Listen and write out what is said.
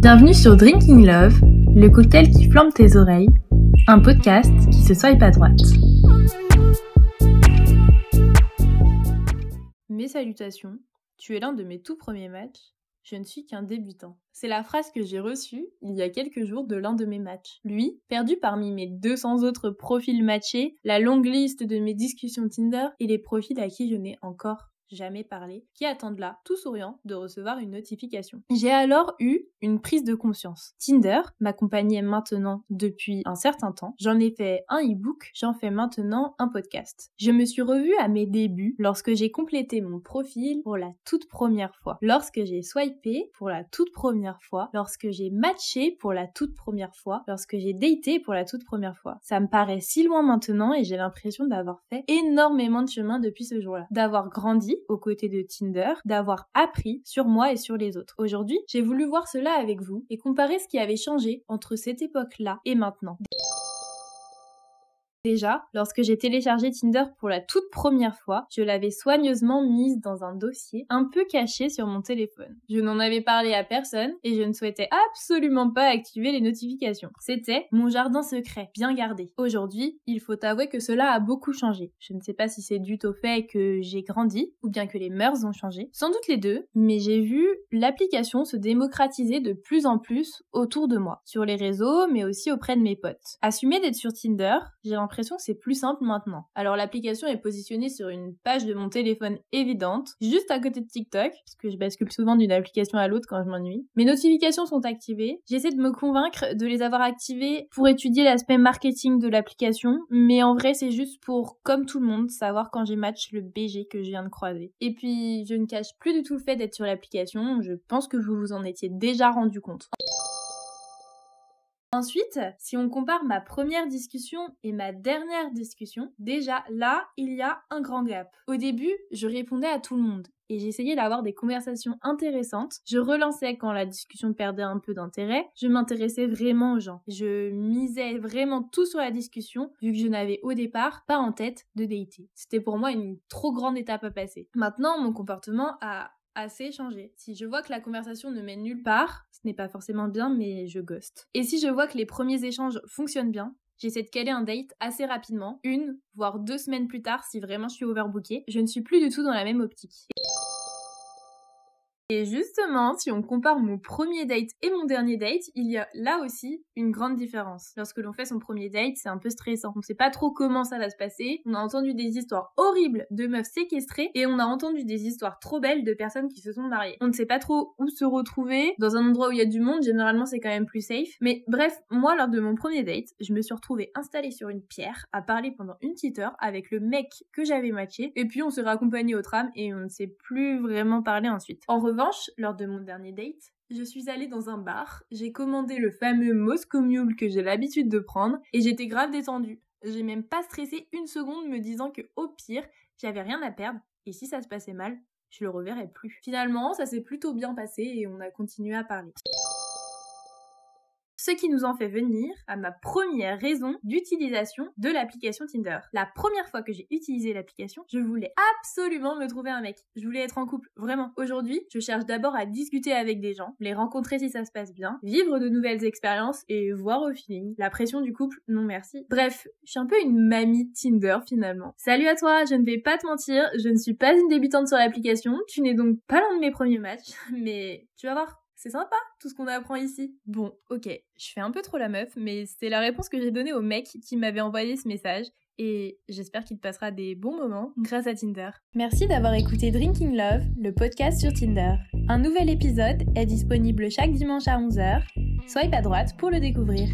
Bienvenue sur Drinking Love, le cocktail qui flambe tes oreilles, un podcast qui se swipe à droite. Mes salutations, tu es l'un de mes tout premiers matchs. Je ne suis qu'un débutant. C'est la phrase que j'ai reçue il y a quelques jours de l'un de mes matchs. Lui, perdu parmi mes 200 autres profils matchés, la longue liste de mes discussions Tinder et les profils à qui je n'ai encore jamais parlé, qui attendent là, tout souriant, de recevoir une notification. J'ai alors eu une prise de conscience. Tinder m'accompagnait maintenant depuis un certain temps. J'en ai fait un e-book, j'en fais maintenant un podcast. Je me suis revue à mes débuts lorsque j'ai complété mon profil pour la toute première fois, lorsque j'ai swipé pour la toute première fois, lorsque j'ai matché pour la toute première fois, lorsque j'ai daté pour la toute première fois. Ça me paraît si loin maintenant et j'ai l'impression d'avoir fait énormément de chemin depuis ce jour-là, d'avoir grandi aux côtés de Tinder, d'avoir appris sur moi et sur les autres. Aujourd'hui, j'ai voulu voir cela avec vous et comparer ce qui avait changé entre cette époque-là et maintenant. Déjà, lorsque j'ai téléchargé Tinder pour la toute première fois, je l'avais soigneusement mise dans un dossier un peu caché sur mon téléphone. Je n'en avais parlé à personne et je ne souhaitais absolument pas activer les notifications. C'était mon jardin secret, bien gardé. Aujourd'hui, il faut avouer que cela a beaucoup changé. Je ne sais pas si c'est dû au fait que j'ai grandi ou bien que les mœurs ont changé. Sans doute les deux, mais j'ai vu l'application se démocratiser de plus en plus autour de moi, sur les réseaux, mais aussi auprès de mes potes. Assumer d'être sur Tinder, j'ai l'impression que c'est plus simple maintenant. Alors l'application est positionnée sur une page de mon téléphone évidente, juste à côté de TikTok, puisque je bascule souvent d'une application à l'autre quand je m'ennuie. Mes notifications sont activées. J'essaie de me convaincre de les avoir activées pour étudier l'aspect marketing de l'application, mais en vrai c'est juste pour, comme tout le monde, savoir quand j'ai match le BG que je viens de croiser. Et puis je ne cache plus du tout le fait d'être sur l'application, je pense que vous vous en étiez déjà rendu compte. Ensuite, si on compare ma première discussion et ma dernière discussion, déjà là, il y a un grand gap. Au début, je répondais à tout le monde et j'essayais d'avoir des conversations intéressantes. Je relançais quand la discussion perdait un peu d'intérêt. Je m'intéressais vraiment aux gens. Je misais vraiment tout sur la discussion vu que je n'avais au départ pas en tête de dater. C'était pour moi une trop grande étape à passer. Maintenant, mon comportement a assez changé. Si je vois que la conversation ne mène nulle part, ce n'est pas forcément bien, mais je ghost. Et si je vois que les premiers échanges fonctionnent bien, j'essaie de caler un date assez rapidement, une, voire deux semaines plus tard si vraiment je suis overbookée. Je ne suis plus du tout dans la même optique. Et justement, si on compare mon premier date et mon dernier date, il y a là aussi une grande différence. Lorsque l'on fait son premier date, c'est un peu stressant. On ne sait pas trop comment ça va se passer. On a entendu des histoires horribles de meufs séquestrées et on a entendu des histoires trop belles de personnes qui se sont mariées. On ne sait pas trop où se retrouver. Dans un endroit où il y a du monde, généralement c'est quand même plus safe. Mais bref, moi lors de mon premier date, je me suis retrouvée installée sur une pierre à parler pendant une petite heure avec le mec que j'avais matché et puis on s'est raccompagné au tram et on ne s'est plus vraiment parlé ensuite. En lors de mon dernier date, je suis allée dans un bar, j'ai commandé le fameux Moscow Mule que j'ai l'habitude de prendre et j'étais grave détendue. J'ai même pas stressé une seconde me disant que au pire, j'avais rien à perdre et si ça se passait mal, je le reverrais plus. Finalement, ça s'est plutôt bien passé et on a continué à parler. Ce qui nous en fait venir à ma première raison d'utilisation de l'application Tinder. La première fois que j'ai utilisé l'application, je voulais absolument me trouver un mec. Je voulais être en couple, vraiment. Aujourd'hui, je cherche d'abord à discuter avec des gens, les rencontrer si ça se passe bien, vivre de nouvelles expériences et voir au feeling. La pression du couple, non merci. Bref, je suis un peu une mamie Tinder finalement. Salut à toi, je ne vais pas te mentir, je ne suis pas une débutante sur l'application, tu n'es donc pas l'un de mes premiers matchs, mais tu vas voir, c'est sympa tout ce qu'on apprend ici. Bon, ok, je fais un peu trop la meuf, mais c'est la réponse que j'ai donnée au mec qui m'avait envoyé ce message et j'espère qu'il passera des bons moments grâce à Tinder. Merci d'avoir écouté Drinking Love, le podcast sur Tinder. Un nouvel épisode est disponible chaque dimanche à 11h. Swipe à droite pour le découvrir.